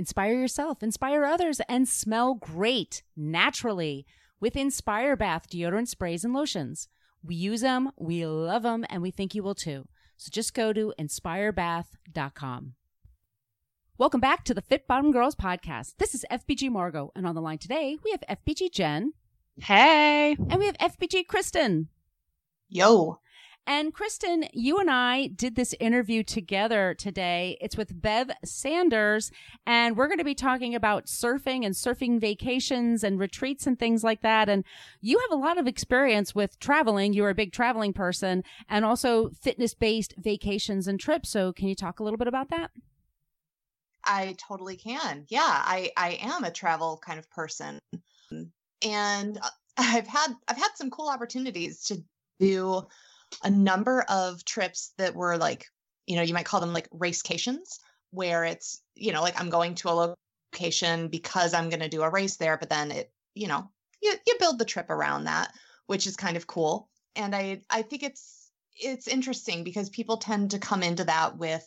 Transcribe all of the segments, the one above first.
Inspire yourself, inspire others, and smell great naturally with Inspire Bath deodorant sprays and lotions. We use them, we love them, and we think you will too. So just go to inspirebath.com. Welcome back to the Fit Bottom Girls podcast. This is FBG Margot, and on the line today we have FBG Jen. Hey. And we have FBG Kristen. Yo. And Kristen, you and I did this interview together today. It's with Bev Sanders, and we're going to be talking about surfing and surfing vacations and retreats and things like that. And you have a lot of experience with traveling. You're a big traveling person and also fitness based vacations and trips. So, can you talk a little bit about that? I totally can. Yeah, I I am a travel kind of person. And uh, I've had I've had some cool opportunities to do a number of trips that were like, you know, you might call them like racecations, where it's, you know, like I'm going to a location because I'm going to do a race there, but then it, you know, you, you build the trip around that, which is kind of cool. And I I think it's it's interesting because people tend to come into that with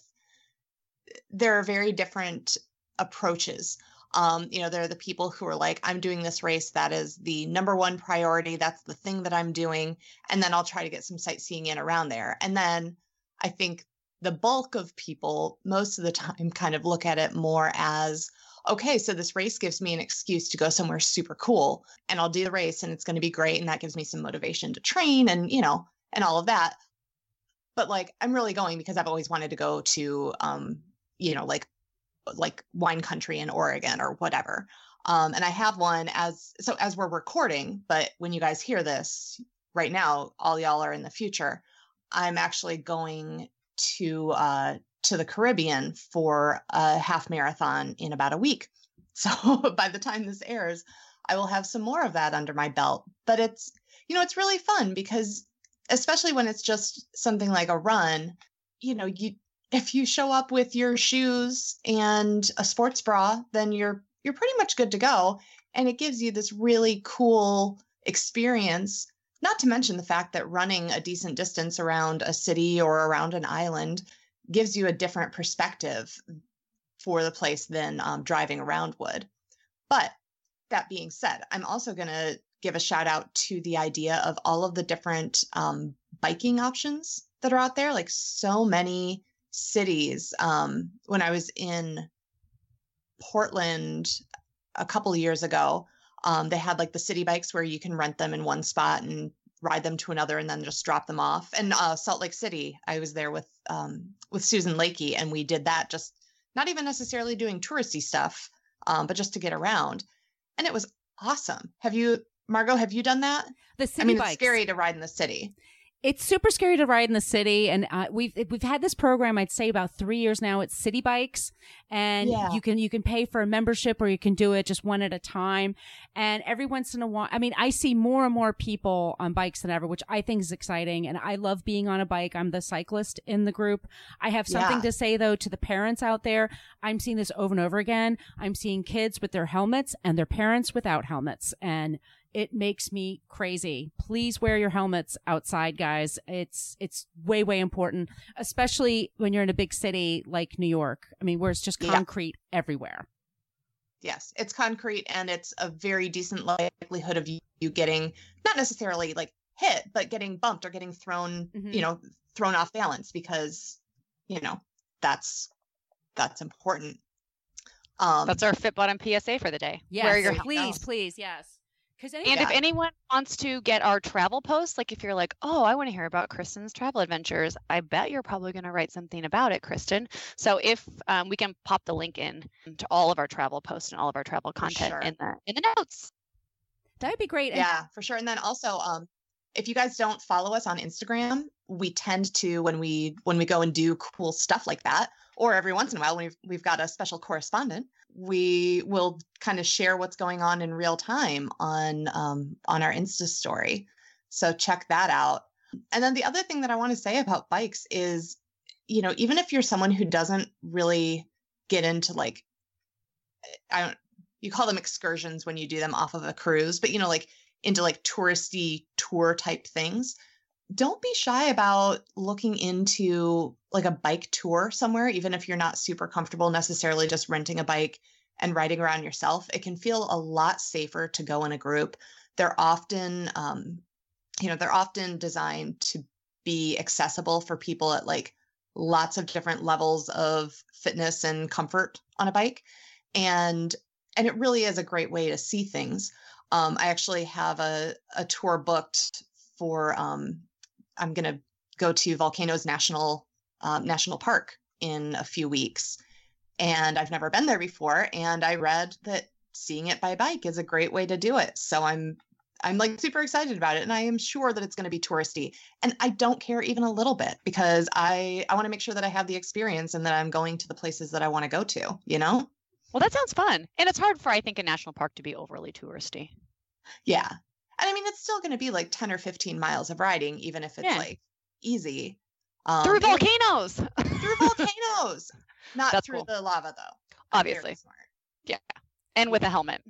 there are very different approaches. Um, you know, there are the people who are like, I'm doing this race. That is the number one priority. That's the thing that I'm doing. And then I'll try to get some sightseeing in around there. And then I think the bulk of people, most of the time, kind of look at it more as, okay, so this race gives me an excuse to go somewhere super cool and I'll do the race and it's going to be great. And that gives me some motivation to train and, you know, and all of that. But like, I'm really going because I've always wanted to go to, um, you know, like like wine country in Oregon or whatever. Um, and I have one as so as we're recording, but when you guys hear this right now, all y'all are in the future. I'm actually going to uh, to the Caribbean for a half marathon in about a week. So by the time this airs, I will have some more of that under my belt. But it's you know it's really fun because especially when it's just something like a run, you know you if you show up with your shoes and a sports bra, then you're you're pretty much good to go. And it gives you this really cool experience. Not to mention the fact that running a decent distance around a city or around an island gives you a different perspective for the place than um, driving around would. But that being said, I'm also going to give a shout out to the idea of all of the different um, biking options that are out there. Like so many cities. Um, when I was in Portland a couple of years ago, um, they had like the city bikes where you can rent them in one spot and ride them to another and then just drop them off. And uh, Salt Lake City, I was there with um, with Susan Lakey, and we did that just not even necessarily doing touristy stuff, um, but just to get around, and it was awesome. Have you, Margot? Have you done that? The city I mean, bikes. it's scary to ride in the city it's super scary to ride in the city and uh, we've we've had this program i'd say about three years now it's city bikes and Yeah. you can you can pay for a membership or you can do it just one at a time and every once in a while i mean i see more and more people on bikes than ever which i think is exciting and i love being on a bike i'm the cyclist in the group i have something Yeah. to say though to the parents out there i'm seeing this over and over again i'm seeing kids with their helmets and their parents without helmets and it makes me crazy. Please wear your helmets outside, guys. It's it's way way important, especially when you're in a big city like New York. I mean, where it's just Yeah. concrete everywhere. Yes, it's concrete and it's a very decent likelihood of you, you getting not necessarily like hit, but getting bumped or getting thrown, Mhm. you know, thrown off balance because, you know, that's that's important. Um That's our Fit Bottom PSA for the day. Yes, Wear your There please, go. please, yes. Because And Yeah. if anyone wants to get our travel posts, like if you're like, oh, I want to hear about Kristen's travel adventures, I bet you're probably going to write something about it, Kristen. So if um, we can pop the link in to all of our travel posts and all of our travel content sure. in the in the notes. that'd be great. And yeah, for sure. And then also um if you guys don't follow us on Instagram, we tend to when we when we go and do cool stuff like that, or every once in a while we've, we've got a special correspondent, we will kind of share what's going on in real time on um, on our Insta story. So check that out. And then the other thing that I want to say about bikes is, you know, even if you're someone who doesn't really get into like, I don't, you call them excursions when you do them off of a cruise, but you know, like into like touristy tour type things don't be shy about looking into like a bike tour somewhere even if you're not super comfortable necessarily just renting a bike and riding around yourself. It can feel a lot safer to go in a group. They're often um, you know they're often designed to be accessible for people at like lots of different levels of fitness and comfort on a bike. And and it really is a great way to see things. Um, I actually have a, a tour booked for, um, I'm going to go to Volcanoes National um, National Park in a few weeks. And I've never been there before. And I read that seeing it by bike is a great way to do it. So I'm I'm like super excited about it and I am sure that it's going to be touristy. And I don't care even a little bit because I I want to make sure that I have the experience and that I'm going to the places that I want to go to, you know? Well, that sounds fun. And it's hard for, I think, a national park to be overly touristy. Yeah. And I mean, it's still going to be like 10 or 15 miles of riding, even if it's yeah. like easy. Um, through volcanoes. through volcanoes. Not That's through cool. the lava, though. Obviously. Yeah. And with a helmet.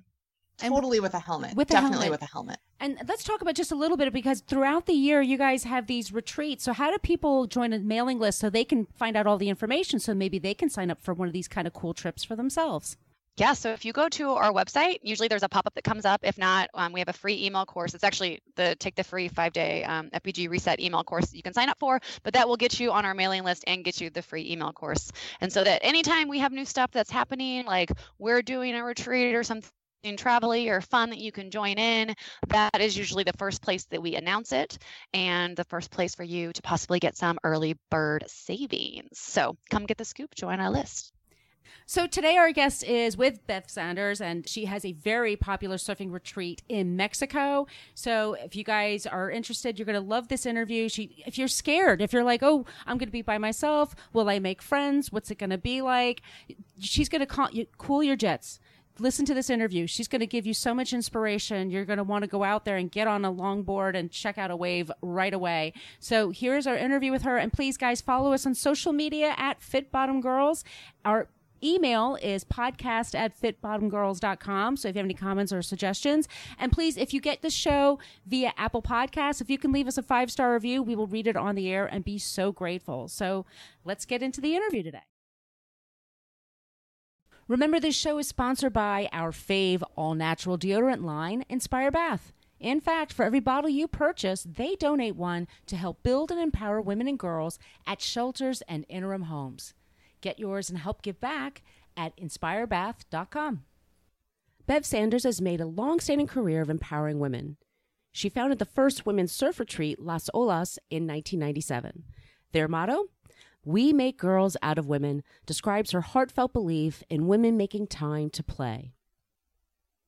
Totally with a helmet. With a Definitely helmet. with a helmet. And let's talk about just a little bit because throughout the year, you guys have these retreats. So, how do people join a mailing list so they can find out all the information so maybe they can sign up for one of these kind of cool trips for themselves? Yeah, so if you go to our website, usually there's a pop up that comes up. If not, um, we have a free email course. It's actually the take the free five day um, FBG reset email course you can sign up for, but that will get you on our mailing list and get you the free email course. And so that anytime we have new stuff that's happening, like we're doing a retreat or something travel or fun that you can join in, that is usually the first place that we announce it and the first place for you to possibly get some early bird savings. So come get the scoop, join our list. So today our guest is with Bev Sanders and she has a very popular surfing retreat in Mexico. So if you guys are interested, you're going to love this interview. She if you're scared, if you're like, "Oh, I'm going to be by myself, will I make friends? What's it going to be like?" She's going to call you cool your jets. Listen to this interview. She's going to give you so much inspiration. You're going to want to go out there and get on a longboard and check out a wave right away. So here's our interview with her. And please, guys, follow us on social media at Fit Bottom Girls. Our email is podcast at fitbottomgirls.com. So if you have any comments or suggestions, and please, if you get the show via Apple Podcasts, if you can leave us a five star review, we will read it on the air and be so grateful. So let's get into the interview today. Remember, this show is sponsored by our fave all natural deodorant line, Inspire Bath. In fact, for every bottle you purchase, they donate one to help build and empower women and girls at shelters and interim homes. Get yours and help give back at inspirebath.com. Bev Sanders has made a long standing career of empowering women. She founded the first women's surf retreat, Las Olas, in 1997. Their motto, We Make Girls Out of Women, describes her heartfelt belief in women making time to play.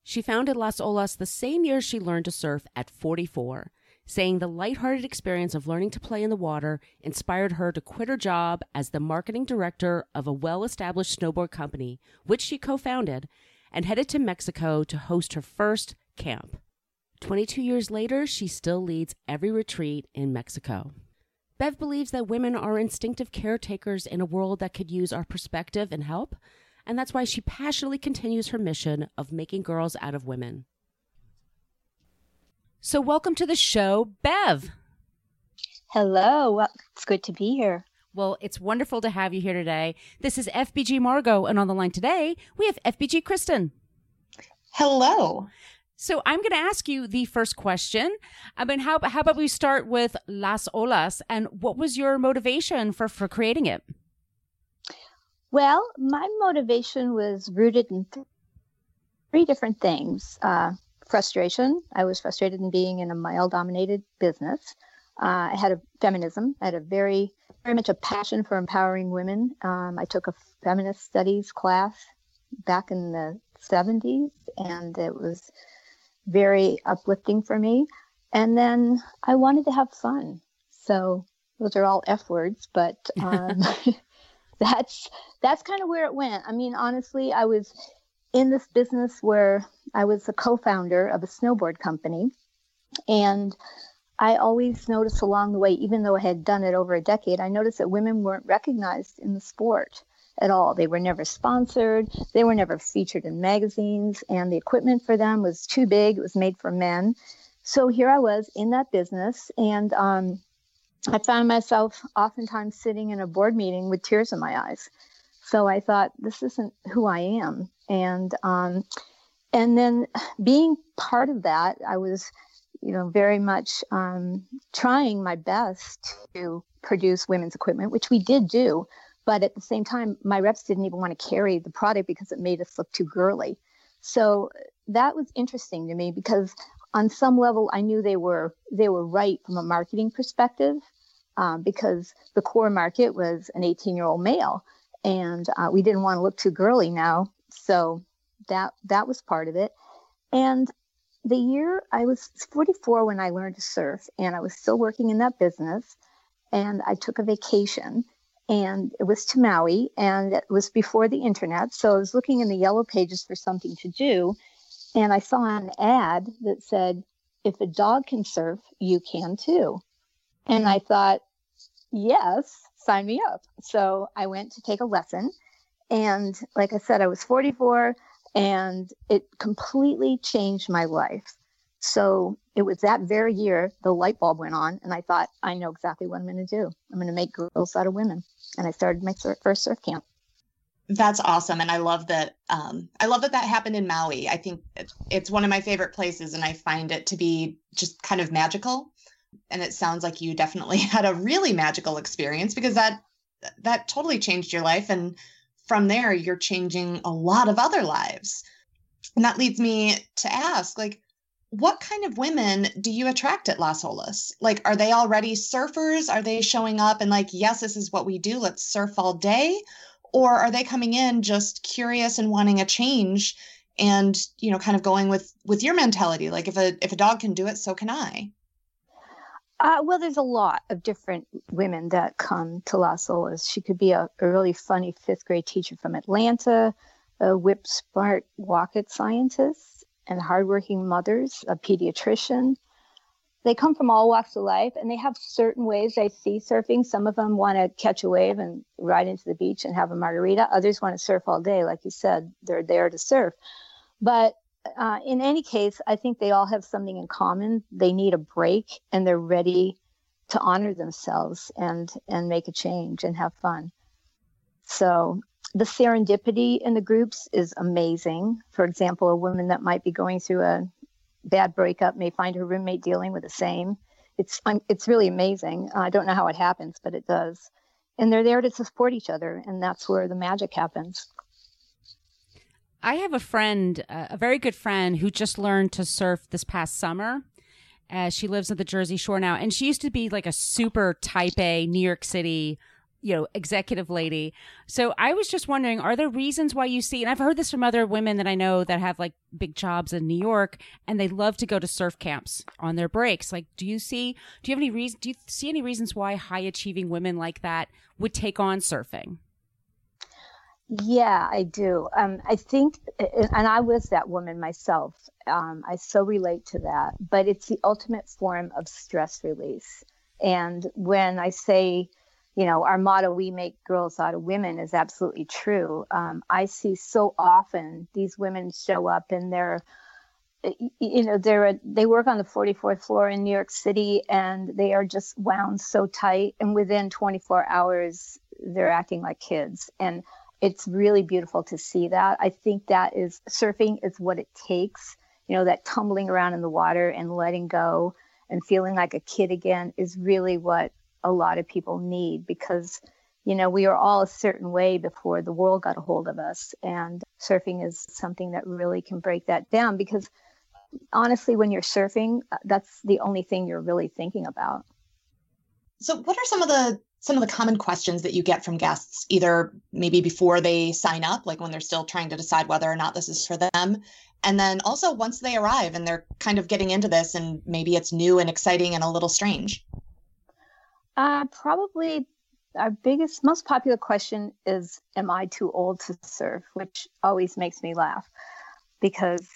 She founded Las Olas the same year she learned to surf at 44 saying the lighthearted experience of learning to play in the water inspired her to quit her job as the marketing director of a well established snowboard company, which she co founded, and headed to Mexico to host her first camp. 22 years later, she still leads every retreat in Mexico. Bev believes that women are instinctive caretakers in a world that could use our perspective and help, and that's why she passionately continues her mission of making girls out of women. So, welcome to the show, Bev. Hello. Well, it's good to be here. Well, it's wonderful to have you here today. This is FBG Margot, and on the line today, we have FBG Kristen. Hello. So I'm going to ask you the first question. I mean, how, how about we start with Las Olas, and what was your motivation for, for creating it? Well, my motivation was rooted in th- three different things. Uh, frustration. I was frustrated in being in a male dominated business. Uh, I had a feminism. I had a very, very much a passion for empowering women. Um, I took a feminist studies class back in the 70s, and it was very uplifting for me. And then I wanted to have fun. So those are all F words, but um, that's that's kind of where it went. I mean, honestly, I was in this business where I was a co-founder of a snowboard company, and I always noticed along the way, even though I had done it over a decade, I noticed that women weren't recognized in the sport at all. They were never sponsored, they were never featured in magazines, and the equipment for them was too big. It was made for men. So here I was in that business, and um, I found myself oftentimes sitting in a board meeting with tears in my eyes. So I thought, this isn't who I am. And um, and then being part of that, I was, you know, very much um, trying my best to produce women's equipment, which we did do. But at the same time, my reps didn't even want to carry the product because it made us look too girly. So that was interesting to me because on some level, I knew they were they were right from a marketing perspective um, because the core market was an 18 year old male, and uh, we didn't want to look too girly now. So that that was part of it. And the year I was 44 when I learned to surf, and I was still working in that business, and I took a vacation and it was to Maui, and it was before the internet. So I was looking in the yellow pages for something to do, and I saw an ad that said, "If a dog can surf, you can too." And I thought, "Yes, sign me up." So I went to take a lesson, and like I said, I was 44, and it completely changed my life. So it was that very year the light bulb went on, and I thought, I know exactly what I'm going to do. I'm going to make girls out of women and I started my sur- first surf camp. That's awesome, and I love that. Um, I love that that happened in Maui. I think it's one of my favorite places, and I find it to be just kind of magical. And it sounds like you definitely had a really magical experience because that that totally changed your life, and from there, you're changing a lot of other lives. And that leads me to ask, like, what kind of women do you attract at Las Olas? Like, are they already surfers? Are they showing up and like, yes, this is what we do. Let's surf all day. Or are they coming in just curious and wanting a change and, you know, kind of going with, with your mentality? Like if a, if a dog can do it, so can I. Uh, well, there's a lot of different women that come to Las Olas. She could be a, a really funny fifth grade teacher from Atlanta, a whip smart rocket scientist, and hardworking mothers, a pediatrician. They come from all walks of life and they have certain ways they see surfing. Some of them want to catch a wave and ride into the beach and have a margarita. Others want to surf all day. Like you said, they're there to surf. But uh, in any case, I think they all have something in common. They need a break and they're ready to honor themselves and and make a change and have fun. So the serendipity in the groups is amazing. For example, a woman that might be going through a bad breakup may find her roommate dealing with the same. It's it's really amazing. I don't know how it happens, but it does. And they're there to support each other, and that's where the magic happens. I have a friend, uh, a very good friend, who just learned to surf this past summer. Uh, she lives at the Jersey Shore now, and she used to be like a super type A New York City you know, executive lady. So I was just wondering, are there reasons why you see, and I've heard this from other women that I know that have like big jobs in New York and they love to go to surf camps on their breaks. Like, do you see, do you have any reason, do you see any reasons why high achieving women like that would take on surfing? Yeah, I do. Um, I think, and I was that woman myself. Um, I so relate to that, but it's the ultimate form of stress release. And when I say, you know, our motto, we make girls out of women, is absolutely true. Um, I see so often these women show up and they're, you know, they're a, they work on the 44th floor in New York City and they are just wound so tight. And within 24 hours, they're acting like kids. And it's really beautiful to see that. I think that is surfing is what it takes. You know, that tumbling around in the water and letting go and feeling like a kid again is really what a lot of people need because you know we are all a certain way before the world got a hold of us and surfing is something that really can break that down because honestly when you're surfing uh, that's the only thing you're really thinking about so what are some of the some of the common questions that you get from guests either maybe before they sign up like when they're still trying to decide whether or not this is for them And then also once they arrive and they're kind of getting into this and maybe it's new and exciting and a little strange? Uh, probably our biggest, most popular question is Am I too old to surf? Which always makes me laugh because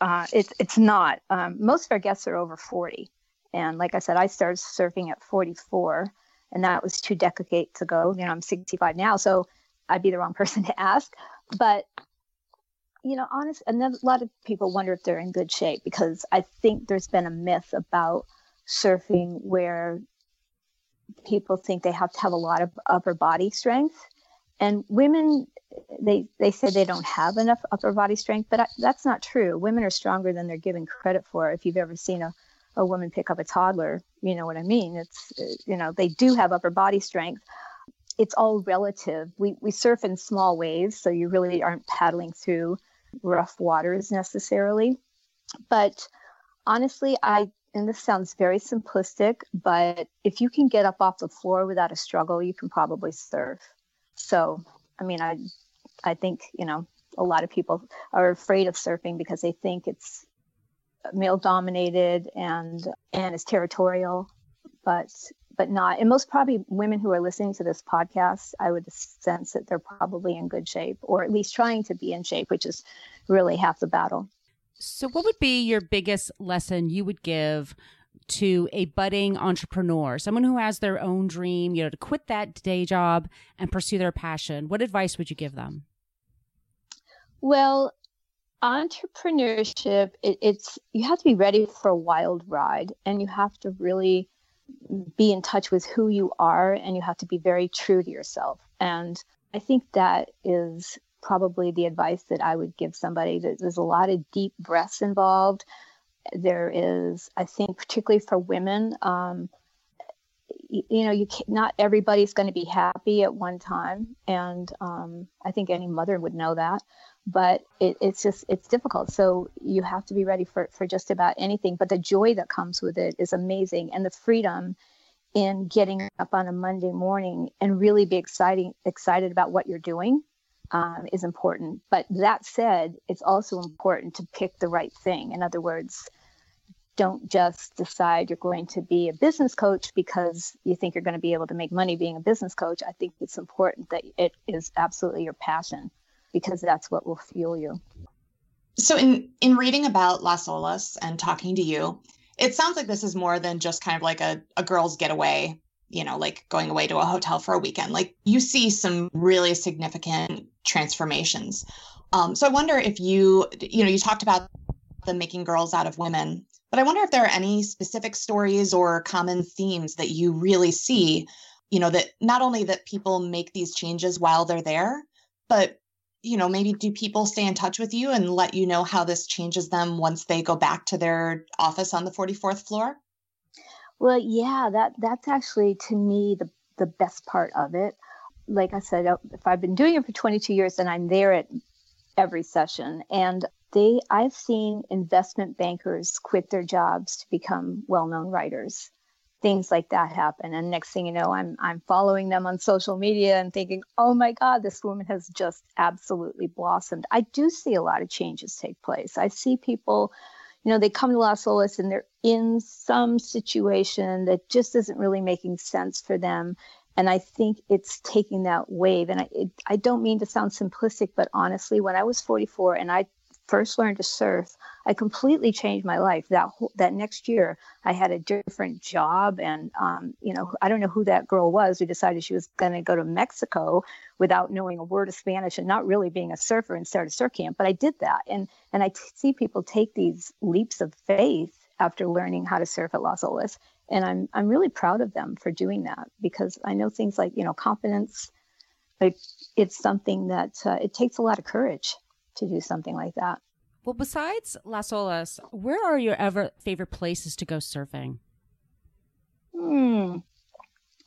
uh, it's, it's not. Um, most of our guests are over 40. And like I said, I started surfing at 44, and that was two decades ago. You know, I'm 65 now, so I'd be the wrong person to ask. But you know, honest, and then a lot of people wonder if they're in good shape because I think there's been a myth about surfing where people think they have to have a lot of upper body strength, and women they they say they don't have enough upper body strength, but I, that's not true. Women are stronger than they're given credit for. If you've ever seen a a woman pick up a toddler, you know what I mean? It's you know they do have upper body strength. It's all relative. We we surf in small waves, so you really aren't paddling through rough waters necessarily. But honestly, I, and this sounds very simplistic, but if you can get up off the floor without a struggle, you can probably surf. So, I mean, I, I think, you know, a lot of people are afraid of surfing because they think it's male dominated and and is territorial but but not and most probably women who are listening to this podcast i would sense that they're probably in good shape or at least trying to be in shape which is really half the battle. So what would be your biggest lesson you would give to a budding entrepreneur someone who has their own dream you know to quit that day job and pursue their passion? What advice would you give them? Well entrepreneurship it, it's you have to be ready for a wild ride and you have to really be in touch with who you are and you have to be very true to yourself. And I think that is probably the advice that I would give somebody. There's a lot of deep breaths involved. There is, I think, particularly for women, um, you, know, you can't, not everybody's going to be happy at one time, and um, I think any mother would know that but it, it's just it's difficult. So you have to be ready for for just about anything but the joy that comes with it is amazing. And the freedom in getting up on a monday morning and really be exciting excited about what you're doing um, is important. But that said it's also important to pick the right thing. In other words don't just decide you're going to be a business coach because you think you're going to be able to make money being a business coach. I think it's important that it is absolutely your passion because that's what will fuel you. So in in reading about Las Olas and talking to you, it sounds like this is more than just kind of like a, a girl's getaway, you know, like going away to a hotel for a weekend. Like you see some really significant transformations. Um, so I wonder if you, you know, you talked about the making girls out of women, but I wonder if there are any specific stories or common themes that you really see, you know, that not only that people make these changes while they're there, but you know, maybe do people stay in touch with you and let you know how this changes them once they go back to their office on the 44th floor? Well, yeah, that that's actually to me the the best part of it. Like I said, uh, if I've been doing it for 22 years, and I'm there at every session, and they I've seen investment bankers quit their jobs to become well-known writers things like that happen. And next thing you know i'm i'm following them on social media and thinking oh my god this woman has just absolutely blossomed. I do see a lot of changes take place. I see people you know they come to las olas and they're in some situation that just isn't really making sense for them. And i think it's taking that wave. And i it, i don't mean to sound simplistic but honestly when i was 44 and i first learned to surf, I completely changed my life. That that next year, I had a different job, and um, you know, I don't know who that girl was who decided she was going to go to Mexico without knowing a word of Spanish and not really being a surfer and start a surf camp. But I did that, and and I t- see people take these leaps of faith after learning how to surf at Las Olas, and I'm I'm really proud of them for doing that because I know things like you know confidence. Like it's something that uh, it takes a lot of courage to do something like that. Well, besides Las Olas, where are your ever favorite places to go surfing? Hmm.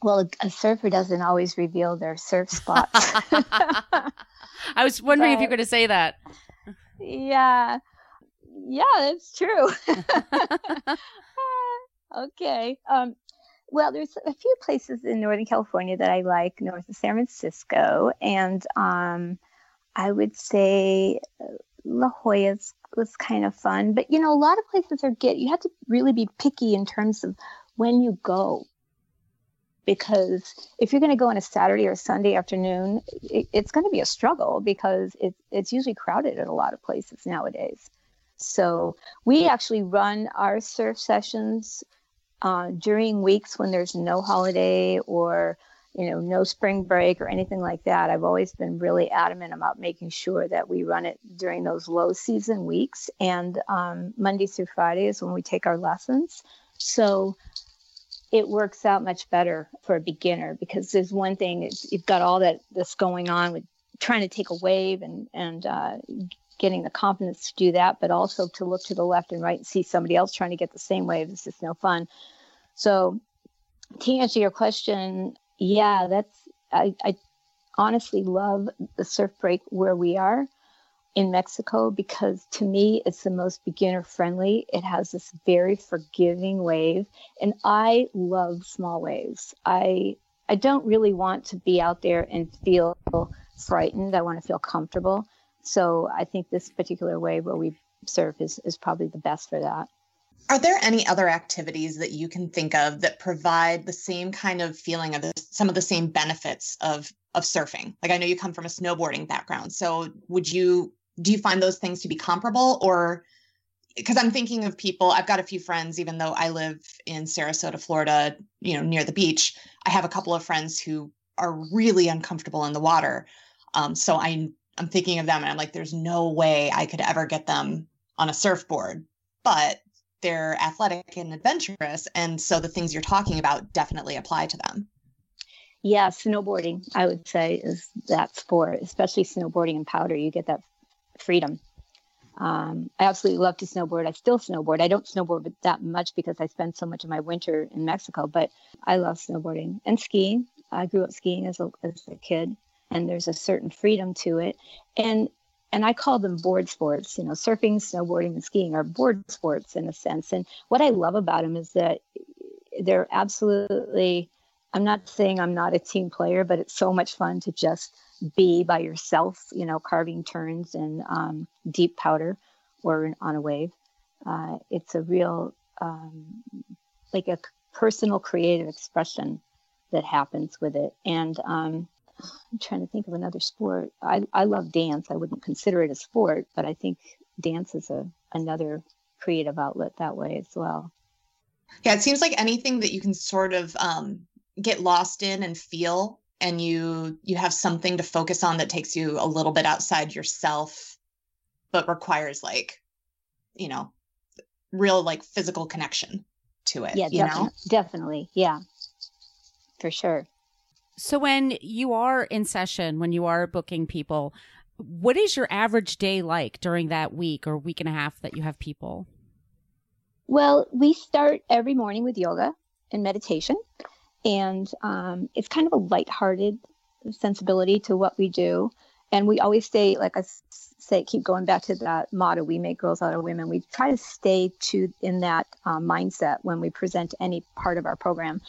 Well, a surfer doesn't always reveal their surf spots. I was wondering but, if you're going to say that. Yeah. Yeah, that's true. okay. Um, well, there's a few places in Northern California that I like, north of San Francisco, and um, I would say uh, La Jolla's was kind of fun. But you know, a lot of places are get you have to really be picky in terms of when you go because if you're going to go on a Saturday or Sunday afternoon, it, it's going to be a struggle because it, it's usually crowded at a lot of places nowadays. So we actually run our surf sessions uh, during weeks when there's no holiday or you know no spring break or anything like that. I've always been really adamant about making sure that we run it during those low season weeks and um, Mondays through Fridays when we take our lessons. So it works out much better for a beginner because there's one thing you've got all that that's going on with trying to take a wave and and uh, getting the confidence to do that, but also to look to the left and right and see somebody else trying to get the same wave. It's just no fun. So to answer your question, yeah, that's I, I honestly love the surf break where we are in Mexico because to me it's the most beginner friendly. It has this very forgiving wave and I love small waves. I I don't really want to be out there and feel frightened. I want to feel comfortable. So I think this particular wave where we surf is, is probably the best for that. Are there any other activities that you can think of that provide the same kind of feeling of the, some of the same benefits of of surfing? Like I know you come from a snowboarding background, so would you do you find those things to be comparable or because I'm thinking of people, I've got a few friends, even though I live in Sarasota, Florida, you know, near the beach. I have a couple of friends who are really uncomfortable in the water. Um, so I, I'm thinking of them and I'm like, there's no way I could ever get them on a surfboard, but they're athletic and adventurous. And so the things you're talking about definitely apply to them. Yeah, snowboarding, I would say, is that sport, especially snowboarding and powder. You get that freedom. Um, I absolutely love to snowboard. I still snowboard. I don't snowboard that much because I spend so much of my winter in Mexico, but I love snowboarding and skiing. I grew up skiing as a, as a kid, and there's a certain freedom to it. And and I call them board sports. You know, surfing, snowboarding, and skiing are board sports in a sense. And what I love about them is that they're absolutely. I'm not saying I'm not a team player, but it's so much fun to just be by yourself, you know, carving turns and um, deep powder or on a wave. Uh, it's a real, um, like a personal creative expression that happens with it. And um, I'm trying to think of another sport. I, I love dance. I wouldn't consider it a sport, but I think dance is a another creative outlet that way as well. Yeah, it seems like anything that you can sort of um, get lost in and feel and you you have something to focus on that takes you a little bit outside yourself but requires like you know real like physical connection to it yeah you know definitely yeah for sure so when you are in session when you are booking people what is your average day like during that week or week and a half that you have people well we start every morning with yoga and meditation and um, it's kind of a lighthearted sensibility to what we do. And we always stay, like I say, keep going back to that motto: "We make girls out of women." We try to stay to in that um, mindset when we present any part of our program.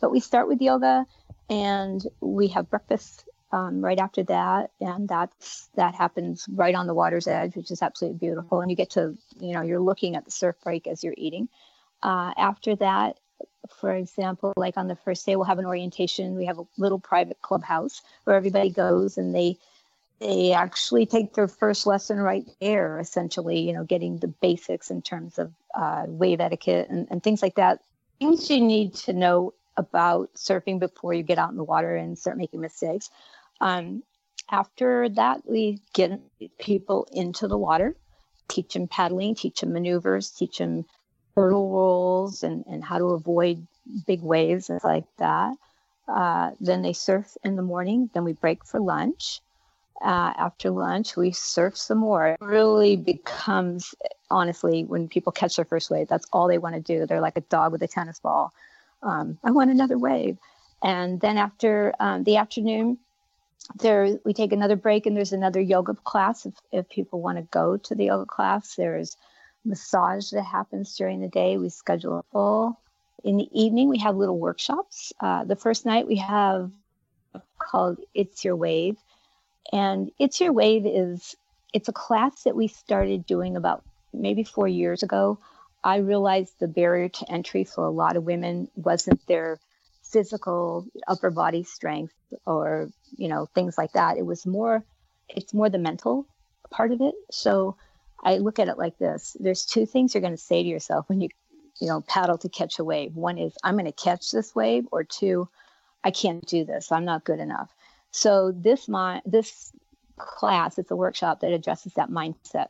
But we start with yoga, and we have breakfast um, right after that, and that's that happens right on the water's edge, which is absolutely beautiful. And you get to, you know, you're looking at the surf break as you're eating. Uh, after that, for example, like on the first day, we'll have an orientation. We have a little private clubhouse where everybody goes and they they actually take their first lesson right there, essentially, you know, getting the basics in terms of uh, wave etiquette and, and things like that. Things you need to know about surfing before you get out in the water and start making mistakes. Um, after that, we get people into the water, teach them paddling, teach them maneuvers, teach them turtle rolls and, and how to avoid big waves and like that. Uh, then they surf in the morning. Then we break for lunch. Uh, after lunch, we surf some more. It really becomes, honestly, when people catch their first wave, that's all they want to do. They're like a dog with a tennis ball. Um, I want another wave. And then after um, the afternoon, there we take another break and there's another yoga class if, if people want to go to the yoga class. There's massage that happens during the day. We schedule a full. In the evening, we have little workshops. Uh, the first night we have called It's Your Wave. And It's Your Wave is it's a class that we started doing about maybe four years ago. I realized the barrier to entry for a lot of women wasn't their physical upper body strength or you know things like that. It was more it's more the mental part of it. So I look at it like this. There's two things you're going to say to yourself when you you know paddle to catch a wave. One is I'm going to catch this wave or two I can't do this. I'm not good enough. So this my this class, it's a workshop that addresses that mindset.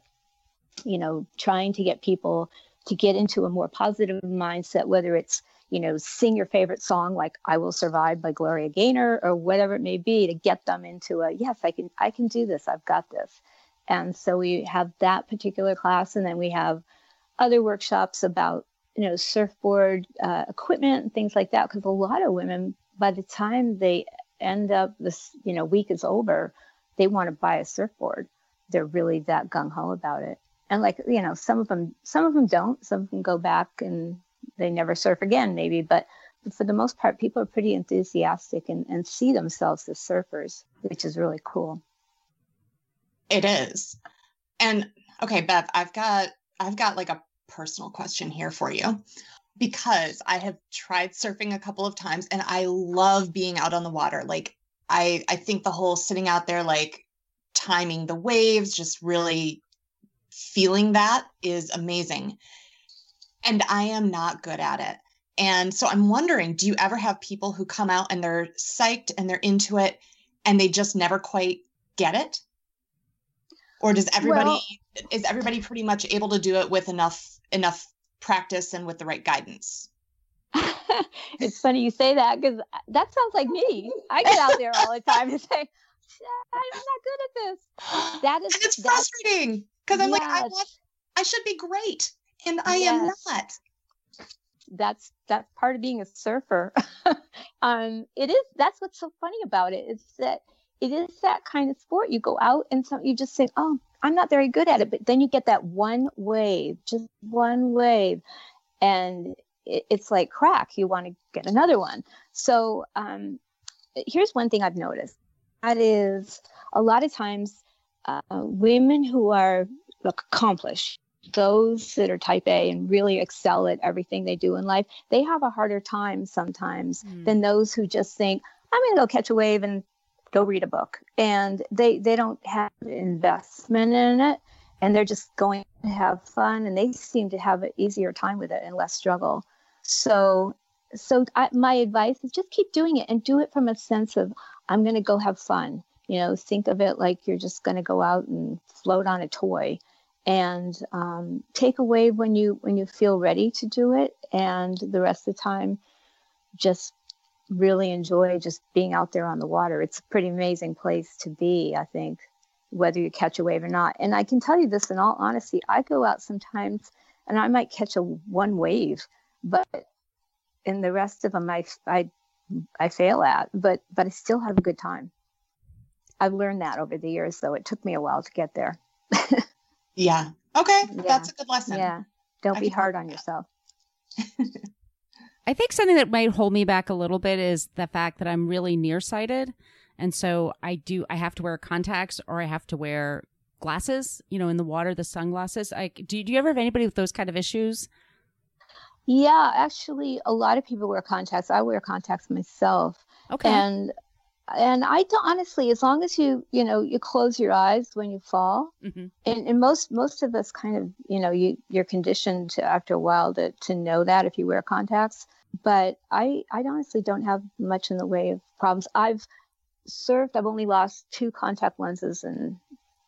You know, trying to get people to get into a more positive mindset, whether it's you know, sing your favorite song like I Will Survive by Gloria Gaynor or whatever it may be to get them into a yes, I can I can do this. I've got this. And so we have that particular class and then we have other workshops about you know surfboard uh, equipment and things like that because a lot of women by the time they end up this you know week is over they want to buy a surfboard they're really that gung-ho about it and like you know some of them some of them don't. Some of them go back and they never surf again maybe. But for the most part people are pretty enthusiastic and, and see themselves as surfers which is really cool. It is. And okay bev i've got i've got like a personal question here for you. Because I have tried surfing a couple of times and I love being out on the water. Like I I think the whole sitting out there like timing the waves, just really feeling that is amazing. And I am not good at it. And so I'm wondering, do you ever have people who come out and they're psyched and they're into it and they just never quite get it? Or does everybody well, is everybody pretty much able to do it with enough enough practice and with the right guidance. it's funny you say that because uh, that sounds like me. I get out there all the time and say, I'm not good at this. That is and it's frustrating because I'm yes. like, I want, I should be great, and I yes. am not. That's that's part of being a surfer. um, it is. That's what's so funny about it is that it is that kind of sport. You go out and so you just say, "Oh, I'm not very good at it. But then you get that one wave, just one wave, and it, it's like crack. You want to get another one. So um, here's one thing I've noticed. That is a lot of times uh, women who are accomplished, those that are type A and really excel at everything they do in life, they have a harder time sometimes mm. than those who just think, I'm going to go catch a wave and go read a book and they they don't have investment in it and they're just going to have fun and they seem to have an easier time with it and less struggle so so I, my advice is just keep doing it and do it from a sense of i'm going to go have fun you know think of it like you're just going to go out and float on a toy and um, take a wave when you when you feel ready to do it and the rest of the time just really enjoy just being out there on the water. It's a pretty amazing place to be, I think, whether you catch a wave or not. And I can tell you this in all honesty, I go out sometimes and I might catch a one wave, but in the rest of them I I I fail at, but but I still have a good time. I've learned that over the years though. It took me a while to get there. yeah. Okay. Yeah. That's a good lesson. Yeah. Don't I be hard on yourself. I think something that might hold me back a little bit is the fact that I'm really nearsighted. And so I do, I have to wear contacts or I have to wear glasses, you know, in the water, the sunglasses. Like, do, do you ever have anybody with those kind of issues? Yeah, actually, a lot of people wear contacts. I wear contacts myself. Okay. And and I don't honestly, as long as you you know you close your eyes when you fall, mm-hmm. and, and most most of us kind of you know you you're conditioned to after a while to to know that if you wear contacts. But I I honestly don't have much in the way of problems. I've surfed. I've only lost two contact lenses, and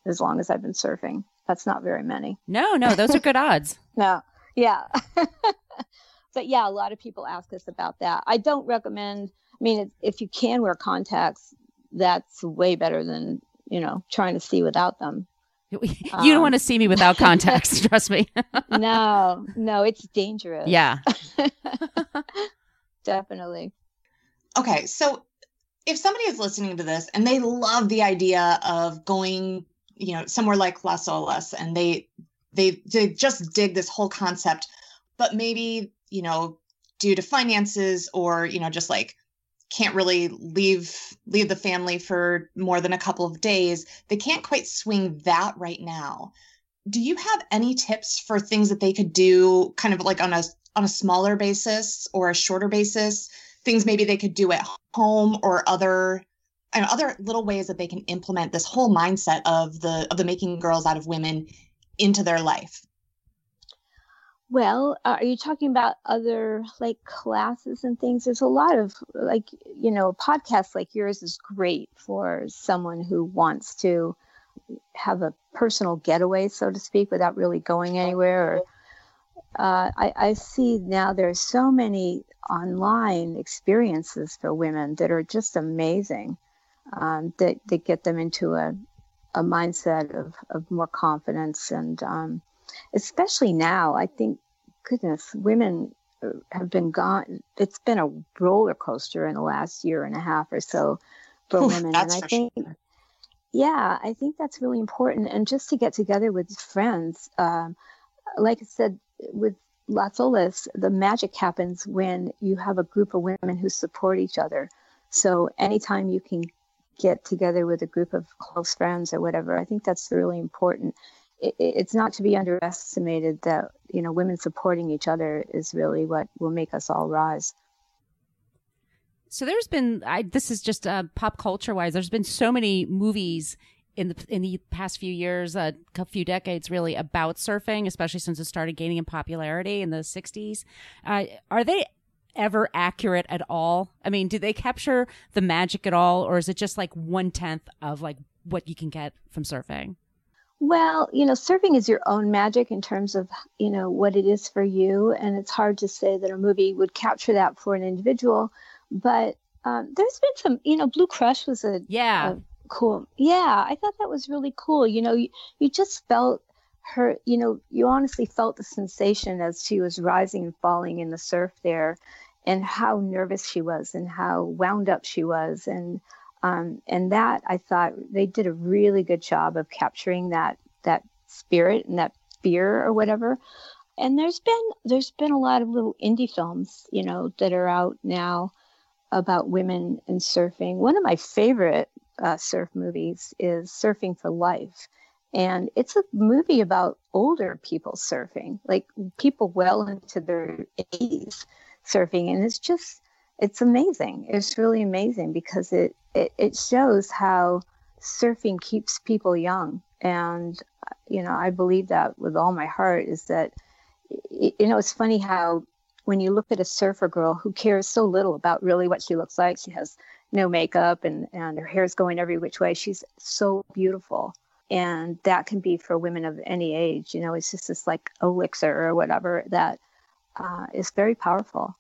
as long as I've been surfing, that's not very many. No, no, those are good odds. no, yeah. but yeah, a lot of people ask us about that. I don't recommend I mean, if you can wear contacts, that's way better than you know trying to see without them. You um, don't want to see me without contacts, trust me. no, no, it's dangerous. Yeah. Definitely. Okay, so if somebody is listening to this and they love the idea of going, you know, somewhere like Las Olas and they they they just dig this whole concept, but maybe, you know, due to finances or, you know, just like can't really leave leave the family for more than a couple of days they can't quite swing that right now. Do you have any tips for things that they could do kind of like on a on a smaller basis or a shorter basis? Things maybe they could do at home or other know, other little ways that they can implement this whole mindset of the of the making girls out of women into their life well, uh, are you talking about other like classes and things? There's a lot of like, you know, a podcast like yours is great for someone who wants to have a personal getaway, so to speak, without really going anywhere. Or, uh, I, I see now there's so many online experiences for women that are just amazing um, that, that get them into a, a mindset of, of more confidence and um, especially now, I think, goodness, women uh, have been gone. It's been a roller coaster in the last year and a half or so for women. and I think, sure. yeah, I think that's really important. And just to get together with friends, um, like I said, with Las Olas, the magic happens when you have a group of women who support each other. So anytime you can get together with a group of close friends or whatever, I think that's really important it, it's not to be underestimated that you know women supporting each other is really what will make us all rise. So there's been I, this is just uh, pop culture wise. There's been so many movies in the in the past few years, a uh, few decades, really about surfing, especially since it started gaining in popularity in the '60s. Uh, are they ever accurate at all? I mean, do they capture the magic at all, or is it just like one tenth of like what you can get from surfing? Well, you know, surfing is your own magic in terms of, you know, what it is for you. And it's hard to say that a movie would capture that for an individual. But um, there's been some, you know, Blue Crush was a, yeah. A cool. Yeah, I thought that was really cool. You know, you, you just felt her, you know, you honestly felt the sensation as she was rising and falling in the surf there and how nervous she was and how wound up she was. And, um, and that I thought they did a really good job of capturing that that spirit and that fear or whatever. And there's been there's been a lot of little indie films, you know, that are out now about women and surfing. One of my favorite uh, surf movies is Surfing for Life. And it's a movie about older people surfing, like people well into their 80s surfing. And it's just, it's amazing. It's really amazing because it, it, it shows how surfing keeps people young. And, you know, I believe that with all my heart is that, you know, it's funny how when you look at a surfer girl who cares so little about really what she looks like, she has no makeup and, and her hair's going every which way. She's so beautiful. And that can be for women of any age. You know, it's just this like elixir or whatever that uh, is very powerful.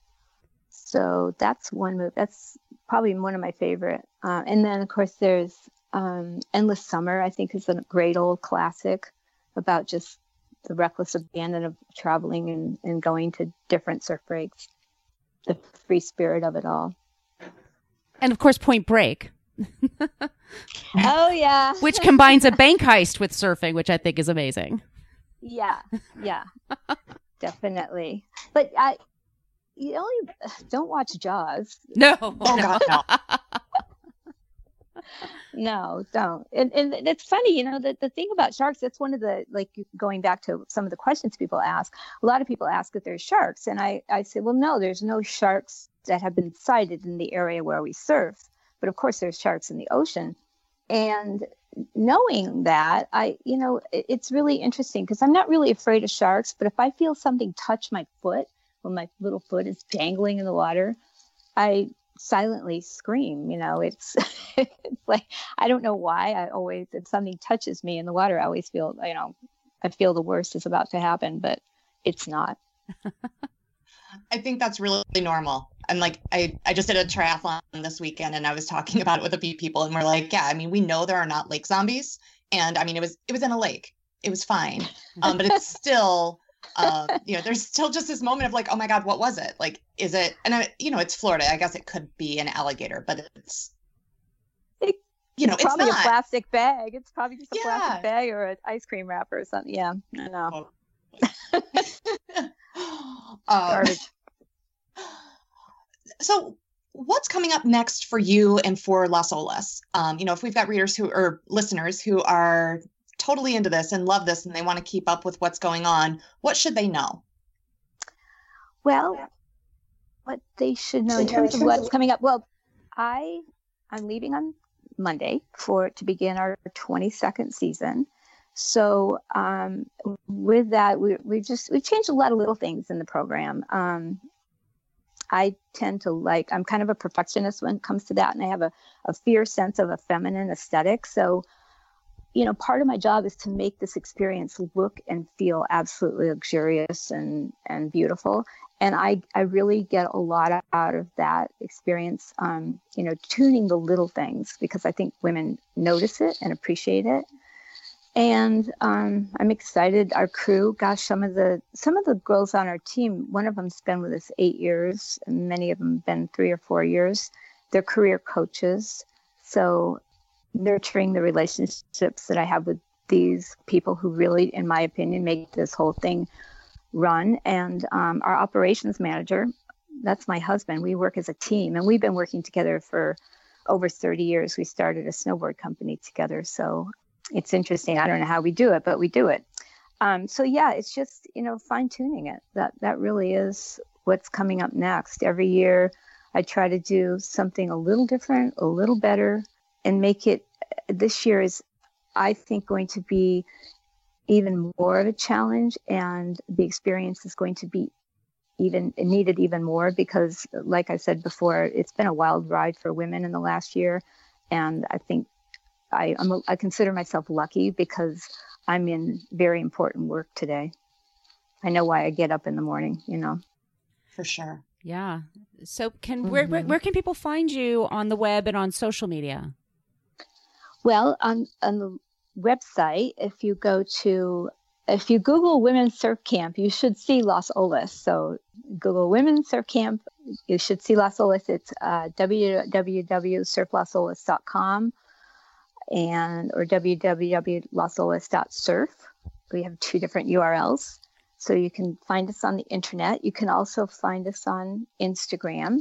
So that's one move. That's probably one of my favorite. Uh, and then, of course, there's um, Endless Summer, I think is a great old classic about just the reckless abandon of traveling and, and going to different surf breaks, the free spirit of it all. And of course, Point Break. Oh, yeah. which combines a bank heist with surfing, which I think is amazing. Yeah, yeah, definitely. But I, you only don't watch Jaws. No. Oh no. God, no. no, don't. And and it's funny, you know, that the thing about sharks, that's one of the like going back to some of the questions people ask. A lot of people ask if there's sharks. And I, I say, well, no, there's no sharks that have been sighted in the area where we surf. But of course there's sharks in the ocean. And knowing that, I, you know, it's really interesting because I'm not really afraid of sharks, but if I feel something touch my foot, when my little foot is dangling in the water, I silently scream. You know, it's it's like I don't know why. I always if something touches me in the water, I always feel you know I feel the worst is about to happen, but it's not. I think that's really normal. And like I, I just did a triathlon this weekend and I was talking about it with a few people and we're like, yeah, I mean, we know there are not lake zombies. And I mean it was it was in a lake. It was fine. Um, but it's still uh, you know, there's still just this moment of like, oh my God, what was it? Like, is it, and I, you know, it's Florida. I guess it could be an alligator, but it's, it, you know, it's probably not. a plastic bag. It's probably just a yeah. plastic bag or an ice cream wrapper or something. Yeah, I know. um, Garbage. So what's coming up next for you and for Las Olas? Um, you know, if we've got readers who or listeners who are totally into this and love this and they want to keep up with what's going on, what should they know? Well, what they should know in terms of what's coming up. Well, I I'm leaving on Monday for to begin our 22nd season. So um, with that, we we just we changed a lot of little things in the program. Um, I tend to like I'm kind of a perfectionist when it comes to that, and I have a, a fierce sense of a feminine aesthetic. So, you know, part of my job is to make this experience look and feel absolutely luxurious and and beautiful. And I I really get a lot out of that experience. Um, you know, tuning the little things because I think women notice it and appreciate it and um, I'm excited. Our crew, gosh, some of the some of the girls on our team, one of them's been with us eight years, and many of them been three or four years. They're career coaches, so nurturing the relationships that I have with these people who really, in my opinion, make this whole thing run. And um, our operations manager, that's my husband. We work as a team, and we've been working together for over 30 years. We started a snowboard company together, so it's interesting. I don't know how we do it, but we do it. Um, so yeah, it's just you know fine tuning it. That that really is what's coming up next. Every year, I try to do something a little different, a little better, and make it. This year is, I think, going to be even more of a challenge, and the experience is going to be even needed even more because, like I said before, it's been a wild ride for women in the last year, and I think I, I'm a, I consider myself lucky because I'm in very important work today. I know why I get up in the morning, you know. For sure. Yeah. So can mm-hmm. where, where, where can people find you on the web and on social media? Well, on on the website, if you go to if you Google Women's Surf Camp, you should see Las Olas. So Google Women's Surf Camp, you should see Las Olas. It's uh, www.surflasolas.com and or www.lasolas.surf. We have two different URLs. So you can find us on the internet. You can also find us on Instagram.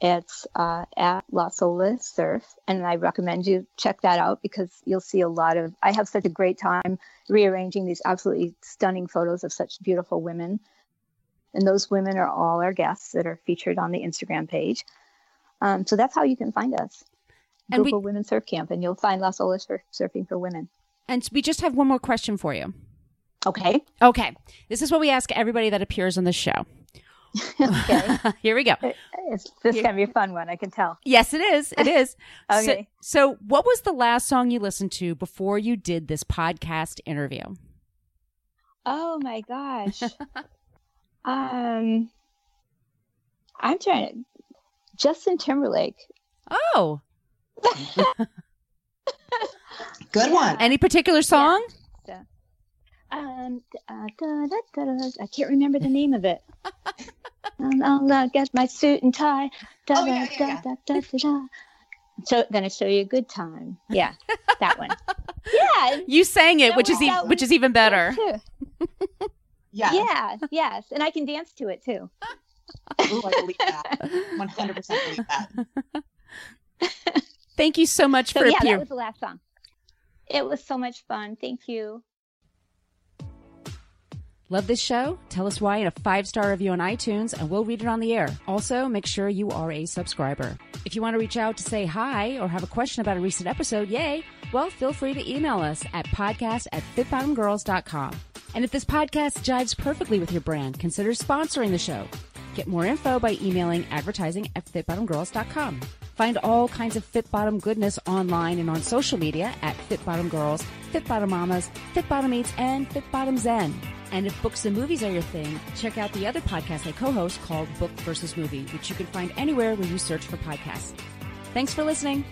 It's uh, at Las Surf, and I recommend you check that out because you'll see a lot of. I have such a great time rearranging these absolutely stunning photos of such beautiful women, and those women are all our guests that are featured on the Instagram page. Um, so that's how you can find us and Google we, Women Surf Camp, and you'll find Las Olas for surfing for women. And we just have one more question for you. Okay. Okay. This is what we ask everybody that appears on the show. okay. Here we go. It's, this is going to be a fun one, I can tell. Yes, it is. It is. okay. So, so, what was the last song you listened to before you did this podcast interview? Oh my gosh. um, I'm trying to. Justin Timberlake. Oh. Good yeah. one. Any particular song? Yeah. Um, uh, da, da, da, I can't remember the name of it. um, I'll uh, get my suit and tie. Da, oh, yeah, yeah, da, da, da, da, da. So then I show you a good time. Yeah, that one. Yeah, you sang it, which is e- which is even better. yeah. Yeah. Yes, and I can dance to it too. Ooh, I believe that. One hundred percent believe that. Thank you so much so, for yeah, appearing. that was the last song. It was so much fun. Thank you. Love this show? Tell us why in a five star review on iTunes and we'll read it on the air. Also, make sure you are a subscriber. If you want to reach out to say hi or have a question about a recent episode, yay, well, feel free to email us at podcast at fitbottomedgirls.com. And if this podcast jives perfectly with your brand, consider sponsoring the show. Get more info by emailing advertising at fitbottomedgirls.com. Find all kinds of Fit Bottom goodness online and on social media at Fit Bottomed Girls, Fit Bottomed Mamas, Fit Bottomed Eats, and Fit Bottomed Zen. And if books and movies are your thing, check out the other podcast I co-host called Book versus Movie, which you can find anywhere where you search for podcasts. Thanks for listening.